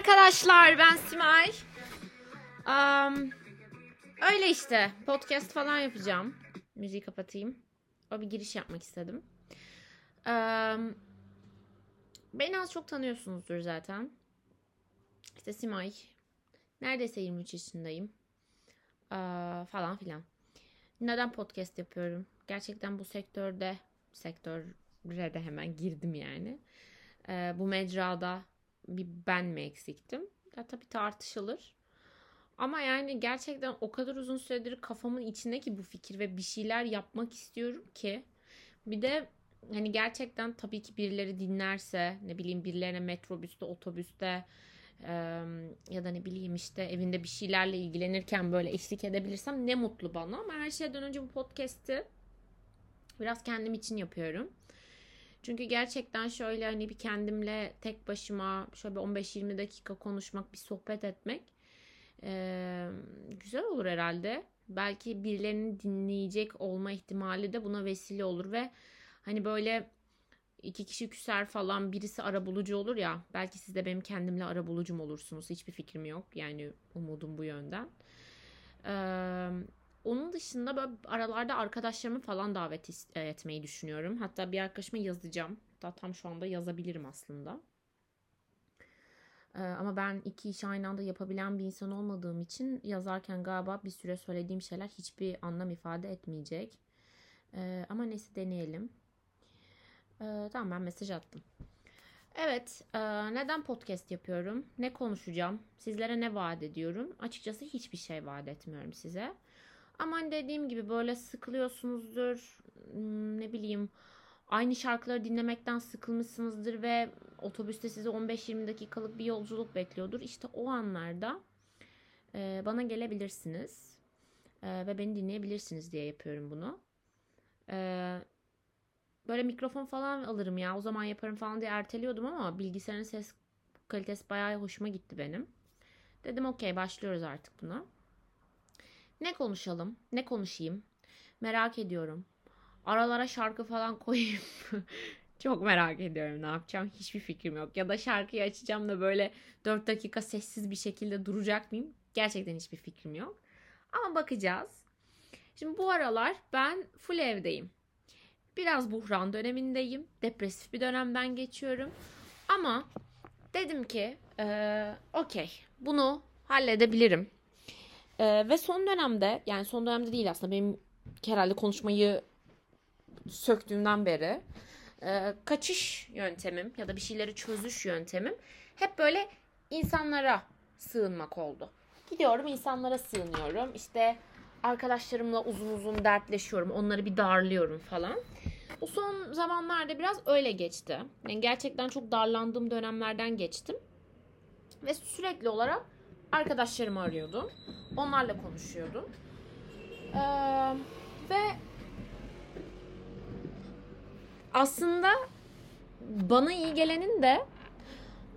arkadaşlar ben Simay. Um, öyle işte podcast falan yapacağım. Müziği kapatayım. O bir giriş yapmak istedim. Um, beni az çok tanıyorsunuzdur zaten. İşte Simay. Neredeyse 23 yaşındayım. Uh, falan filan. Neden podcast yapıyorum? Gerçekten bu sektörde sektöre de hemen girdim yani. Ee, bu mecrada bir ben mi eksiktim? Ya tabii tartışılır. Ama yani gerçekten o kadar uzun süredir kafamın içindeki bu fikir ve bir şeyler yapmak istiyorum ki bir de hani gerçekten tabii ki birileri dinlerse ne bileyim birilerine metrobüste, otobüste ya da ne bileyim işte evinde bir şeylerle ilgilenirken böyle eşlik edebilirsem ne mutlu bana. Ama her şeyden önce bu podcast'i biraz kendim için yapıyorum. Çünkü gerçekten şöyle hani bir kendimle tek başıma şöyle 15-20 dakika konuşmak, bir sohbet etmek e, güzel olur herhalde. Belki birilerinin dinleyecek olma ihtimali de buna vesile olur ve hani böyle iki kişi küser falan birisi ara bulucu olur ya belki siz de benim kendimle ara bulucum olursunuz. Hiçbir fikrim yok. Yani umudum bu yönden. Ee, onun dışında böyle aralarda arkadaşlarımı falan davet e, etmeyi düşünüyorum. Hatta bir arkadaşıma yazacağım. Hatta tam şu anda yazabilirim aslında. Ee, ama ben iki işi aynı anda yapabilen bir insan olmadığım için yazarken galiba bir süre söylediğim şeyler hiçbir anlam ifade etmeyecek. Ee, ama neyse deneyelim. Tamam ben mesaj attım. Evet, e, neden podcast yapıyorum? Ne konuşacağım? Sizlere ne vaat ediyorum? Açıkçası hiçbir şey vaat etmiyorum size. Ama hani dediğim gibi böyle sıkılıyorsunuzdur. Hmm, ne bileyim aynı şarkıları dinlemekten sıkılmışsınızdır ve otobüste sizi 15-20 dakikalık bir yolculuk bekliyordur. İşte o anlarda e, bana gelebilirsiniz e, ve beni dinleyebilirsiniz diye yapıyorum bunu. E, böyle mikrofon falan alırım ya o zaman yaparım falan diye erteliyordum ama bilgisayarın ses kalitesi bayağı hoşuma gitti benim. Dedim okey başlıyoruz artık buna. Ne konuşalım? Ne konuşayım? Merak ediyorum. Aralara şarkı falan koyayım. Çok merak ediyorum ne yapacağım. Hiçbir fikrim yok. Ya da şarkıyı açacağım da böyle 4 dakika sessiz bir şekilde duracak mıyım? Gerçekten hiçbir fikrim yok. Ama bakacağız. Şimdi bu aralar ben full evdeyim. Biraz buhran dönemindeyim. Depresif bir dönemden geçiyorum. Ama dedim ki ee, okey bunu halledebilirim. Ee, ve son dönemde yani son dönemde değil aslında benim herhalde konuşmayı söktüğümden beri e, kaçış yöntemim ya da bir şeyleri çözüş yöntemim hep böyle insanlara sığınmak oldu. Gidiyorum insanlara sığınıyorum. İşte arkadaşlarımla uzun uzun dertleşiyorum. Onları bir darlıyorum falan. Bu son zamanlarda biraz öyle geçti. Yani gerçekten çok darlandığım dönemlerden geçtim. Ve sürekli olarak arkadaşlarımı arıyordum. Onlarla konuşuyordum. Ee, ve aslında bana iyi gelenin de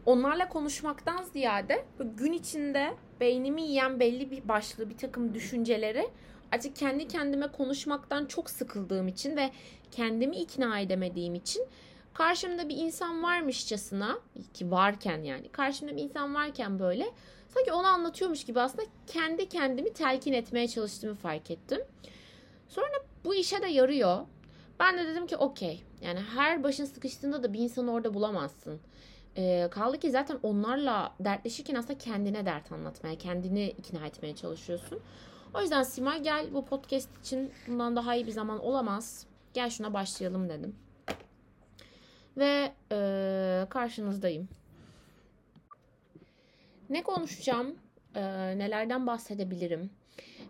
onlarla konuşmaktan ziyade gün içinde beynimi yiyen belli bir başlı bir takım düşünceleri artık kendi kendime konuşmaktan çok sıkıldığım için ve kendimi ikna edemediğim için karşımda bir insan varmışçasına ki varken yani karşımda bir insan varken böyle sanki onu anlatıyormuş gibi aslında kendi kendimi telkin etmeye çalıştığımı fark ettim. Sonra bu işe de yarıyor. Ben de dedim ki okey. Yani her başın sıkıştığında da bir insanı orada bulamazsın. Ee, kaldı ki zaten onlarla dertleşirken aslında kendine dert anlatmaya, kendini ikna etmeye çalışıyorsun. O yüzden Simay gel bu podcast için bundan daha iyi bir zaman olamaz. Gel şuna başlayalım dedim. Ve e, karşınızdayım. Ne konuşacağım? E, nelerden bahsedebilirim?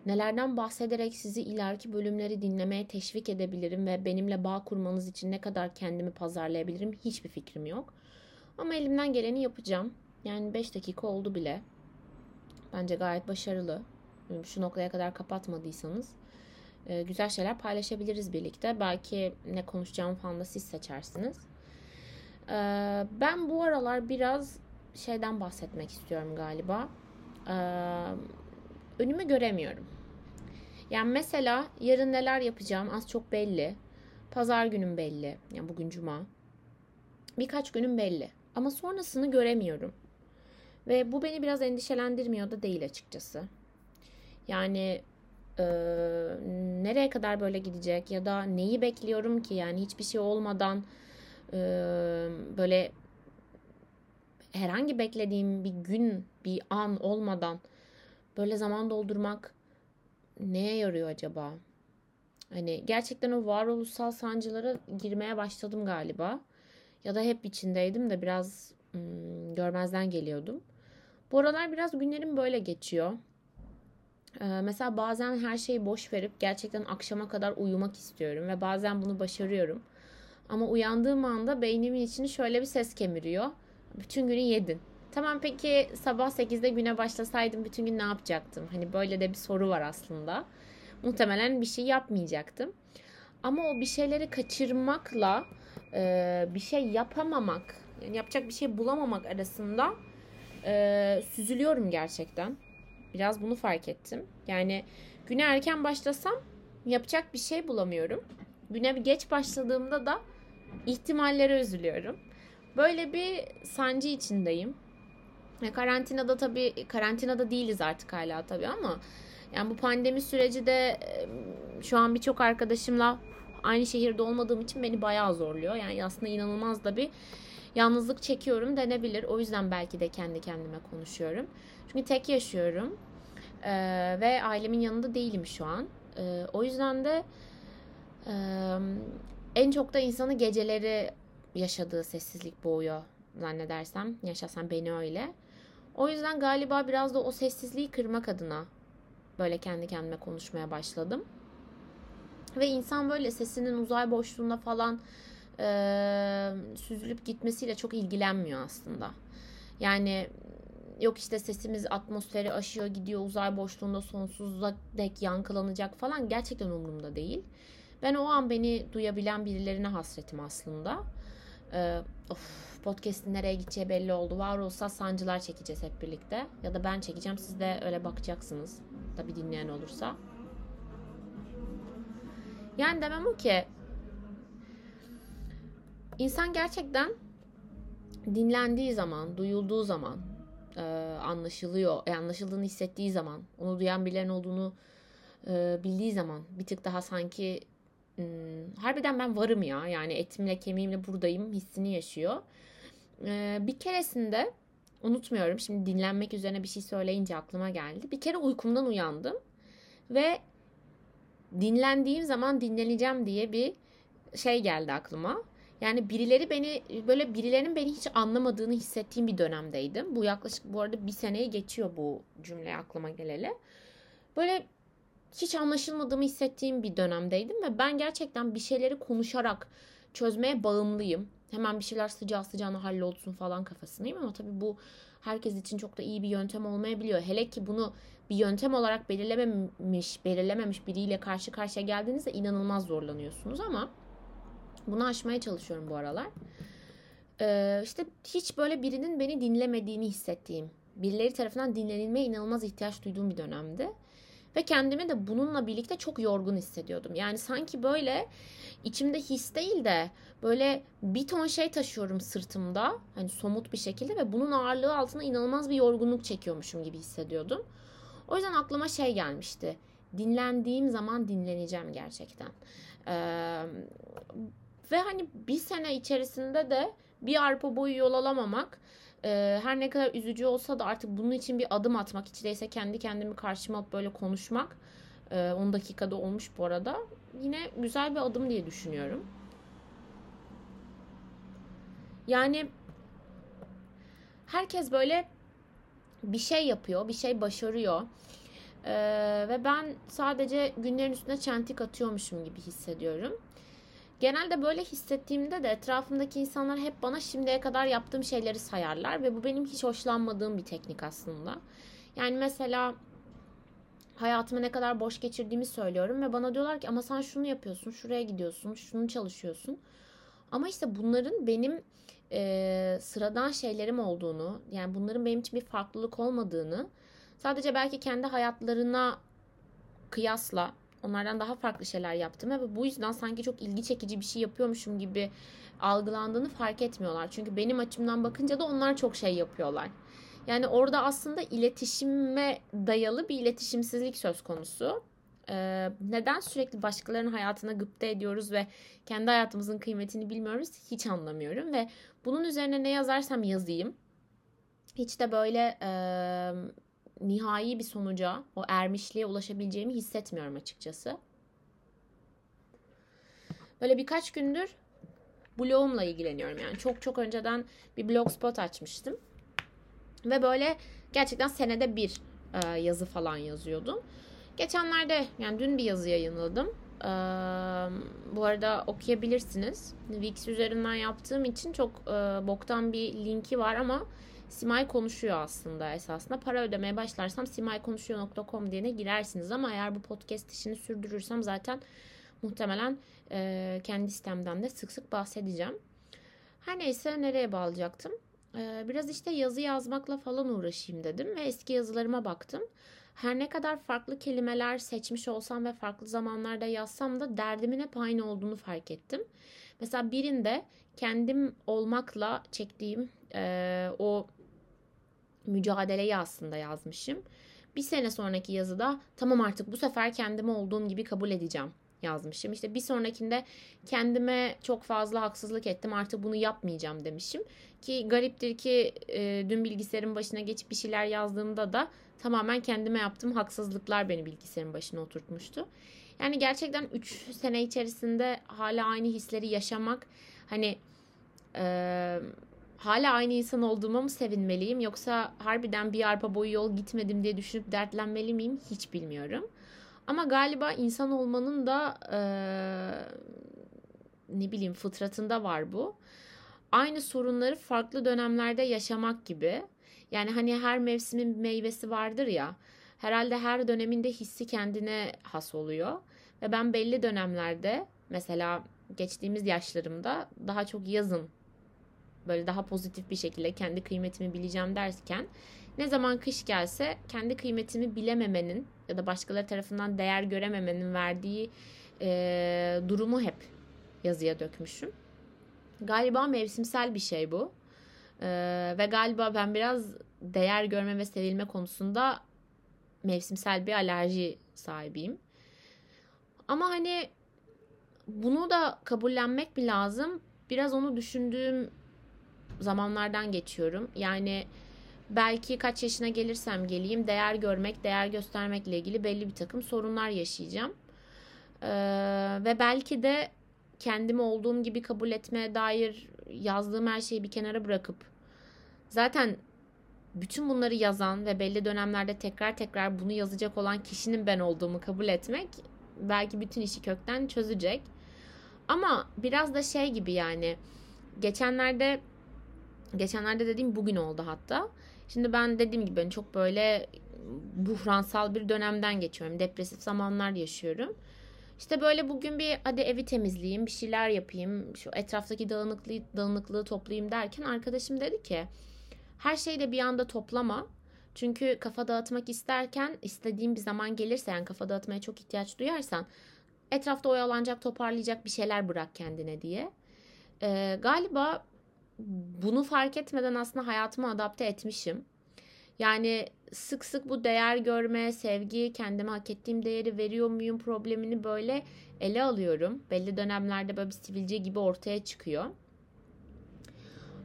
Nelerden bahsederek sizi ileriki bölümleri dinlemeye teşvik edebilirim ve benimle bağ kurmanız için ne kadar kendimi pazarlayabilirim hiçbir fikrim yok. Ama elimden geleni yapacağım. Yani 5 dakika oldu bile. Bence gayet başarılı. Şu noktaya kadar kapatmadıysanız e, güzel şeyler paylaşabiliriz birlikte. Belki ne konuşacağımı falan da siz seçersiniz. E, ben bu aralar biraz şeyden bahsetmek istiyorum galiba. E, önümü göremiyorum. Yani mesela yarın neler yapacağım az çok belli. Pazar günüm belli. Yani bugün cuma. Birkaç günüm belli. Ama sonrasını göremiyorum. Ve bu beni biraz endişelendirmiyor da değil açıkçası. Yani e, nereye kadar böyle gidecek ya da neyi bekliyorum ki yani hiçbir şey olmadan e, böyle herhangi beklediğim bir gün bir an olmadan böyle zaman doldurmak neye yarıyor acaba? Hani gerçekten o varoluşsal sancılara girmeye başladım galiba. Ya da hep içindeydim de biraz hmm, görmezden geliyordum. Bu aralar biraz günlerim böyle geçiyor. Ee, mesela bazen her şeyi boş verip gerçekten akşama kadar uyumak istiyorum ve bazen bunu başarıyorum. Ama uyandığım anda beynimin içini şöyle bir ses kemiriyor. Bütün günü yedin. Tamam peki sabah 8'de güne başlasaydım bütün gün ne yapacaktım? Hani böyle de bir soru var aslında. Muhtemelen bir şey yapmayacaktım. Ama o bir şeyleri kaçırmakla e, bir şey yapamamak, yani yapacak bir şey bulamamak arasında e, süzülüyorum gerçekten. Biraz bunu fark ettim. Yani güne erken başlasam yapacak bir şey bulamıyorum. Güne geç başladığımda da ihtimallere üzülüyorum. Böyle bir sancı içindeyim. Karantinada tabii karantinada değiliz artık hala tabii ama yani bu pandemi süreci de şu an birçok arkadaşımla aynı şehirde olmadığım için beni bayağı zorluyor. Yani aslında inanılmaz da bir yalnızlık çekiyorum denebilir. O yüzden belki de kendi kendime konuşuyorum. Çünkü tek yaşıyorum ee, ve ailemin yanında değilim şu an. Ee, o yüzden de e, en çok da insanı geceleri yaşadığı sessizlik boğuyor zannedersem. Yaşasam beni öyle. O yüzden galiba biraz da o sessizliği kırmak adına böyle kendi kendime konuşmaya başladım. Ve insan böyle sesinin uzay boşluğunda falan e, süzülüp gitmesiyle çok ilgilenmiyor aslında. Yani yok işte sesimiz atmosferi aşıyor gidiyor uzay boşluğunda sonsuza dek yankılanacak falan gerçekten umurumda değil. Ben o an beni duyabilen birilerine hasretim aslında. Ee, of, podcast'in nereye gideceği belli oldu. Var olsa sancılar çekeceğiz hep birlikte. Ya da ben çekeceğim siz de öyle bakacaksınız. Tabi dinleyen olursa. Yani demem o ki insan gerçekten dinlendiği zaman, duyulduğu zaman, e, anlaşılıyor, e, anlaşıldığını hissettiği zaman, onu duyan birilerin olduğunu e, bildiği zaman bir tık daha sanki hmm, harbiden ben varım ya. Yani etimle kemiğimle buradayım hissini yaşıyor. E, bir keresinde unutmuyorum şimdi dinlenmek üzerine bir şey söyleyince aklıma geldi. Bir kere uykumdan uyandım ve dinlendiğim zaman dinleneceğim diye bir şey geldi aklıma. Yani birileri beni böyle birilerinin beni hiç anlamadığını hissettiğim bir dönemdeydim. Bu yaklaşık bu arada bir seneye geçiyor bu cümle aklıma geleli. Böyle hiç anlaşılmadığımı hissettiğim bir dönemdeydim ve ben gerçekten bir şeyleri konuşarak çözmeye bağımlıyım. Hemen bir şeyler sıcağı sıcağına hallolsun falan kafasındayım ama tabii bu herkes için çok da iyi bir yöntem olmayabiliyor. Hele ki bunu bir yöntem olarak belirlememiş, belirlememiş biriyle karşı karşıya geldiğinizde inanılmaz zorlanıyorsunuz ama bunu aşmaya çalışıyorum bu aralar. Ee, işte hiç böyle birinin beni dinlemediğini hissettiğim, birileri tarafından dinlenilmeye inanılmaz ihtiyaç duyduğum bir dönemdi. Ve kendimi de bununla birlikte çok yorgun hissediyordum. Yani sanki böyle içimde his değil de böyle bir ton şey taşıyorum sırtımda. Hani somut bir şekilde ve bunun ağırlığı altında inanılmaz bir yorgunluk çekiyormuşum gibi hissediyordum. O yüzden aklıma şey gelmişti. Dinlendiğim zaman dinleneceğim gerçekten. Ee, ve hani bir sene içerisinde de bir arpa boyu yol alamamak e, her ne kadar üzücü olsa da artık bunun için bir adım atmak hiç değilse kendi kendimi karşıma alıp böyle konuşmak e, 10 dakikada olmuş bu arada yine güzel bir adım diye düşünüyorum. Yani herkes böyle bir şey yapıyor, bir şey başarıyor. Ee, ve ben sadece günlerin üstüne çentik atıyormuşum gibi hissediyorum. Genelde böyle hissettiğimde de etrafımdaki insanlar hep bana şimdiye kadar yaptığım şeyleri sayarlar ve bu benim hiç hoşlanmadığım bir teknik aslında. Yani mesela hayatımı ne kadar boş geçirdiğimi söylüyorum ve bana diyorlar ki ama sen şunu yapıyorsun, şuraya gidiyorsun, şunu çalışıyorsun. Ama işte bunların benim e, sıradan şeylerim olduğunu, yani bunların benim için bir farklılık olmadığını, sadece belki kendi hayatlarına kıyasla onlardan daha farklı şeyler yaptım ve bu yüzden sanki çok ilgi çekici bir şey yapıyormuşum gibi algılandığını fark etmiyorlar. Çünkü benim açımdan bakınca da onlar çok şey yapıyorlar. Yani orada aslında iletişime dayalı bir iletişimsizlik söz konusu. Ee, neden sürekli başkalarının hayatına gıpta ediyoruz ve kendi hayatımızın kıymetini bilmiyoruz hiç anlamıyorum ve bunun üzerine ne yazarsam yazayım hiç de böyle e, nihai bir sonuca o ermişliğe ulaşabileceğimi hissetmiyorum açıkçası. Böyle birkaç gündür blogumla ilgileniyorum yani çok çok önceden bir blogspot açmıştım ve böyle gerçekten senede bir e, yazı falan yazıyordum. Geçenlerde yani dün bir yazı yayınladım. Ee, bu arada okuyabilirsiniz. Wix üzerinden yaptığım için çok e, boktan bir linki var ama Simay konuşuyor aslında esasında. Para ödemeye başlarsam simaykonuşuyor.com diyene girersiniz ama eğer bu podcast işini sürdürürsem zaten muhtemelen e, kendi sistemden de sık sık bahsedeceğim. Her neyse nereye bağlayacaktım? E, biraz işte yazı yazmakla falan uğraşayım dedim ve eski yazılarıma baktım her ne kadar farklı kelimeler seçmiş olsam ve farklı zamanlarda yazsam da derdimin hep aynı olduğunu fark ettim. Mesela birinde kendim olmakla çektiğim e, o mücadeleyi aslında yazmışım. Bir sene sonraki yazıda tamam artık bu sefer kendimi olduğum gibi kabul edeceğim yazmışım. İşte bir sonrakinde kendime çok fazla haksızlık ettim artık bunu yapmayacağım demişim. Ki gariptir ki e, dün bilgisayarın başına geçip bir şeyler yazdığımda da tamamen kendime yaptığım haksızlıklar beni bilgisayarın başına oturtmuştu. Yani gerçekten 3 sene içerisinde hala aynı hisleri yaşamak hani e, hala aynı insan olduğuma mı sevinmeliyim yoksa harbiden bir arpa boyu yol gitmedim diye düşünüp dertlenmeli miyim hiç bilmiyorum. Ama galiba insan olmanın da e, ne bileyim fıtratında var bu. Aynı sorunları farklı dönemlerde yaşamak gibi. Yani hani her mevsimin meyvesi vardır ya. Herhalde her döneminde hissi kendine has oluyor. Ve ben belli dönemlerde mesela geçtiğimiz yaşlarımda daha çok yazın böyle daha pozitif bir şekilde kendi kıymetimi bileceğim derken ne zaman kış gelse kendi kıymetimi bilememenin ya da başkaları tarafından değer görememenin verdiği e, durumu hep yazıya dökmüşüm. Galiba mevsimsel bir şey bu. E, ve galiba ben biraz değer görme ve sevilme konusunda mevsimsel bir alerji sahibiyim. Ama hani bunu da kabullenmek mi lazım? Biraz onu düşündüğüm zamanlardan geçiyorum. Yani belki kaç yaşına gelirsem geleyim değer görmek, değer göstermekle ilgili belli bir takım sorunlar yaşayacağım. Ee, ve belki de kendimi olduğum gibi kabul etmeye dair yazdığım her şeyi bir kenara bırakıp zaten bütün bunları yazan ve belli dönemlerde tekrar tekrar bunu yazacak olan kişinin ben olduğumu kabul etmek belki bütün işi kökten çözecek. Ama biraz da şey gibi yani geçenlerde geçenlerde dediğim bugün oldu hatta. Şimdi ben dediğim gibi ben çok böyle buhransal bir dönemden geçiyorum. Depresif zamanlar yaşıyorum. İşte böyle bugün bir hadi evi temizleyeyim, bir şeyler yapayım, şu etraftaki dağınıklığı, dağınıklığı toplayayım derken arkadaşım dedi ki her şeyi de bir anda toplama. Çünkü kafa dağıtmak isterken istediğin bir zaman gelirse yani kafa dağıtmaya çok ihtiyaç duyarsan etrafta oyalanacak, toparlayacak bir şeyler bırak kendine diye. Ee, galiba bunu fark etmeden aslında hayatıma adapte etmişim. Yani sık sık bu değer görme, sevgi, kendime hak ettiğim değeri veriyor muyum problemini böyle ele alıyorum. Belli dönemlerde böyle bir sivilce gibi ortaya çıkıyor.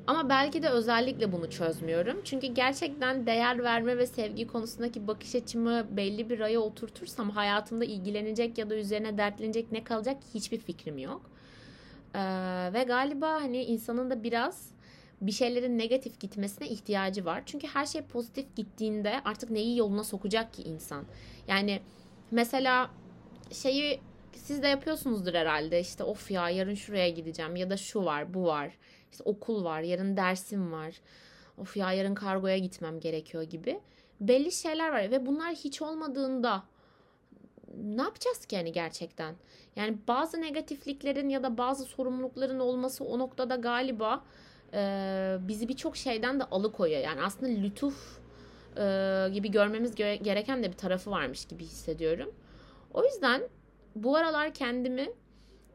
Ama belki de özellikle bunu çözmüyorum. Çünkü gerçekten değer verme ve sevgi konusundaki bakış açımı belli bir raya oturtursam hayatımda ilgilenecek ya da üzerine dertlenecek ne kalacak hiçbir fikrim yok. Ee, ve galiba hani insanın da biraz bir şeylerin negatif gitmesine ihtiyacı var. Çünkü her şey pozitif gittiğinde artık neyi yoluna sokacak ki insan? Yani mesela şeyi siz de yapıyorsunuzdur herhalde. İşte of ya yarın şuraya gideceğim ya da şu var, bu var. İşte okul var, yarın dersim var. Of ya yarın kargoya gitmem gerekiyor gibi. Belli şeyler var ve bunlar hiç olmadığında ne yapacağız ki yani gerçekten? Yani bazı negatifliklerin ya da bazı sorumlulukların olması o noktada galiba e, bizi birçok şeyden de alıkoyuyor. Yani aslında lütuf e, gibi görmemiz gereken de bir tarafı varmış gibi hissediyorum. O yüzden bu aralar kendimi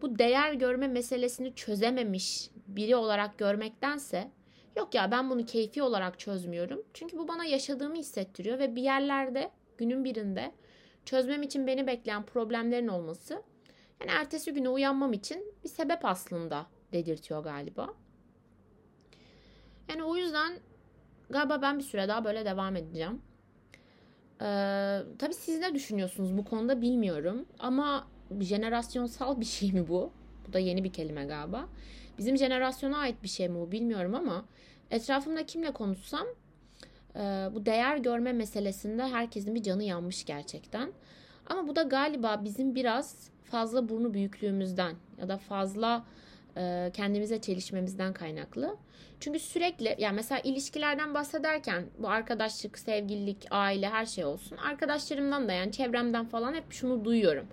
bu değer görme meselesini çözememiş biri olarak görmektense Yok ya ben bunu keyfi olarak çözmüyorum. Çünkü bu bana yaşadığımı hissettiriyor ve bir yerlerde günün birinde çözmem için beni bekleyen problemlerin olması yani ertesi güne uyanmam için bir sebep aslında dedirtiyor galiba. Yani o yüzden galiba ben bir süre daha böyle devam edeceğim. Ee, tabii siz ne düşünüyorsunuz bu konuda bilmiyorum. Ama jenerasyonsal bir şey mi bu? Bu da yeni bir kelime galiba. Bizim jenerasyona ait bir şey mi bu bilmiyorum ama etrafımda kimle konuşsam bu değer görme meselesinde herkesin bir canı yanmış gerçekten. Ama bu da galiba bizim biraz fazla burnu büyüklüğümüzden ya da fazla e, kendimize çelişmemizden kaynaklı. Çünkü sürekli yani mesela ilişkilerden bahsederken bu arkadaşlık, sevgililik, aile her şey olsun. Arkadaşlarımdan da yani çevremden falan hep şunu duyuyorum.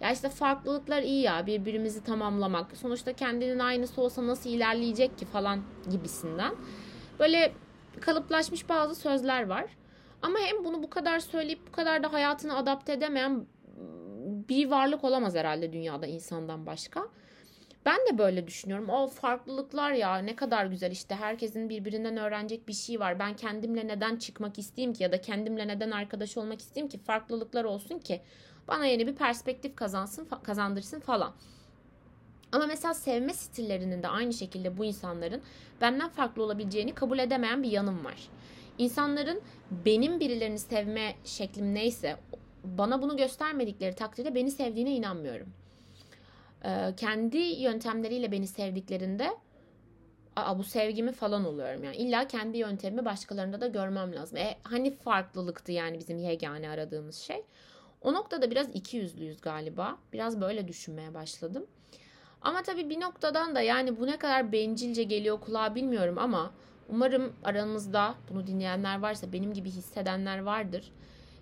Ya işte farklılıklar iyi ya birbirimizi tamamlamak. Sonuçta kendinin aynısı olsa nasıl ilerleyecek ki falan gibisinden. Böyle kalıplaşmış bazı sözler var. Ama hem bunu bu kadar söyleyip bu kadar da hayatını adapte edemeyen bir varlık olamaz herhalde dünyada insandan başka. Ben de böyle düşünüyorum. O farklılıklar ya ne kadar güzel işte herkesin birbirinden öğrenecek bir şey var. Ben kendimle neden çıkmak isteyeyim ki ya da kendimle neden arkadaş olmak isteyeyim ki farklılıklar olsun ki bana yeni bir perspektif kazansın kazandırsın falan. Ama mesela sevme stillerinin de aynı şekilde bu insanların benden farklı olabileceğini kabul edemeyen bir yanım var. İnsanların benim birilerini sevme şeklim neyse bana bunu göstermedikleri takdirde beni sevdiğine inanmıyorum. Ee, kendi yöntemleriyle beni sevdiklerinde Aa, bu sevgimi falan oluyorum yani. İlla kendi yöntemimi başkalarında da görmem lazım. E, hani farklılıktı yani bizim yegane aradığımız şey. O noktada biraz iki yüzlüyüz galiba. Biraz böyle düşünmeye başladım. Ama tabii bir noktadan da yani bu ne kadar bencilce geliyor kulağa bilmiyorum ama umarım aranızda bunu dinleyenler varsa benim gibi hissedenler vardır.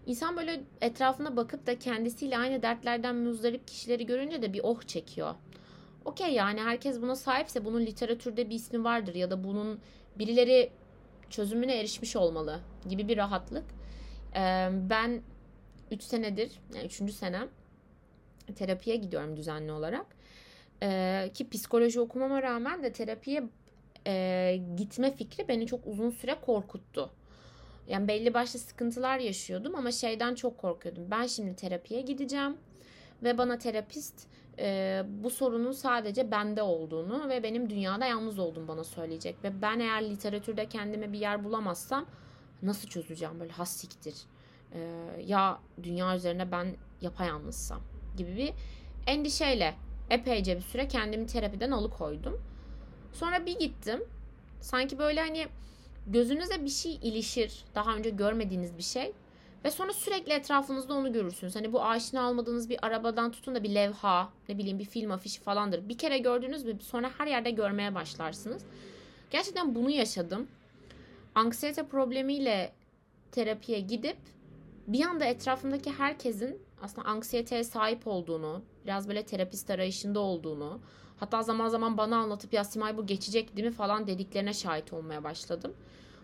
İnsan böyle etrafına bakıp da kendisiyle aynı dertlerden muzdarip kişileri görünce de bir oh çekiyor. Okey yani herkes buna sahipse bunun literatürde bir ismi vardır ya da bunun birileri çözümüne erişmiş olmalı gibi bir rahatlık. Ben 3 senedir, yani 3. senem terapiye gidiyorum düzenli olarak. Ee, ki psikoloji okumama rağmen de terapiye e, gitme fikri beni çok uzun süre korkuttu. Yani belli başlı sıkıntılar yaşıyordum ama şeyden çok korkuyordum. Ben şimdi terapiye gideceğim ve bana terapist e, bu sorunun sadece bende olduğunu ve benim dünyada yalnız olduğumu bana söyleyecek. Ve ben eğer literatürde kendime bir yer bulamazsam nasıl çözeceğim böyle hassiktir. E, ya dünya üzerine ben yapayalnızsam gibi bir endişeyle epeyce bir süre kendimi terapiden alıkoydum. Sonra bir gittim. Sanki böyle hani gözünüze bir şey ilişir. Daha önce görmediğiniz bir şey. Ve sonra sürekli etrafınızda onu görürsünüz. Hani bu aşina almadığınız bir arabadan tutun da bir levha, ne bileyim bir film afişi falandır. Bir kere gördünüz mü sonra her yerde görmeye başlarsınız. Gerçekten bunu yaşadım. Anksiyete problemiyle terapiye gidip bir anda etrafımdaki herkesin aslında anksiyeteye sahip olduğunu, biraz böyle terapist arayışında olduğunu, hatta zaman zaman bana anlatıp ya Simay bu geçecek değil mi falan dediklerine şahit olmaya başladım.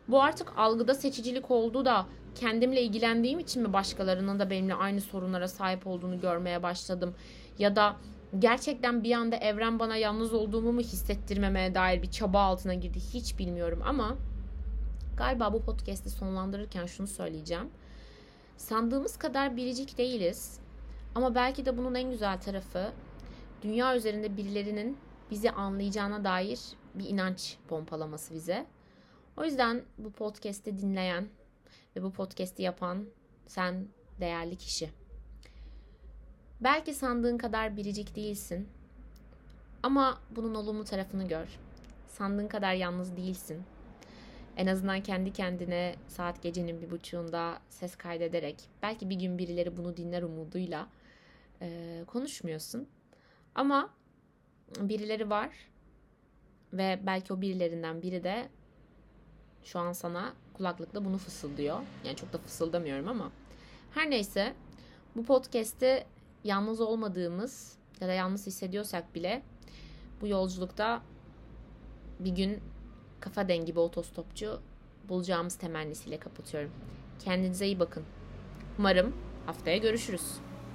Bu artık algıda seçicilik oldu da kendimle ilgilendiğim için mi başkalarının da benimle aynı sorunlara sahip olduğunu görmeye başladım? Ya da gerçekten bir anda evren bana yalnız olduğumu mu hissettirmemeye dair bir çaba altına girdi hiç bilmiyorum ama galiba bu podcast'i sonlandırırken şunu söyleyeceğim. Sandığımız kadar biricik değiliz. Ama belki de bunun en güzel tarafı dünya üzerinde birilerinin bizi anlayacağına dair bir inanç pompalaması bize. O yüzden bu podcast'i dinleyen ve bu podcast'i yapan sen değerli kişi. Belki sandığın kadar biricik değilsin. Ama bunun olumlu tarafını gör. Sandığın kadar yalnız değilsin. En azından kendi kendine saat gecenin bir buçuğunda ses kaydederek belki bir gün birileri bunu dinler umuduyla e, konuşmuyorsun. Ama birileri var ve belki o birilerinden biri de şu an sana kulaklıkla bunu fısıldıyor. Yani çok da fısıldamıyorum ama. Her neyse bu podcast'te yalnız olmadığımız ya da yalnız hissediyorsak bile bu yolculukta bir gün kafa dengi bir otostopçu bulacağımız temennisiyle kapatıyorum. Kendinize iyi bakın. Umarım haftaya görüşürüz.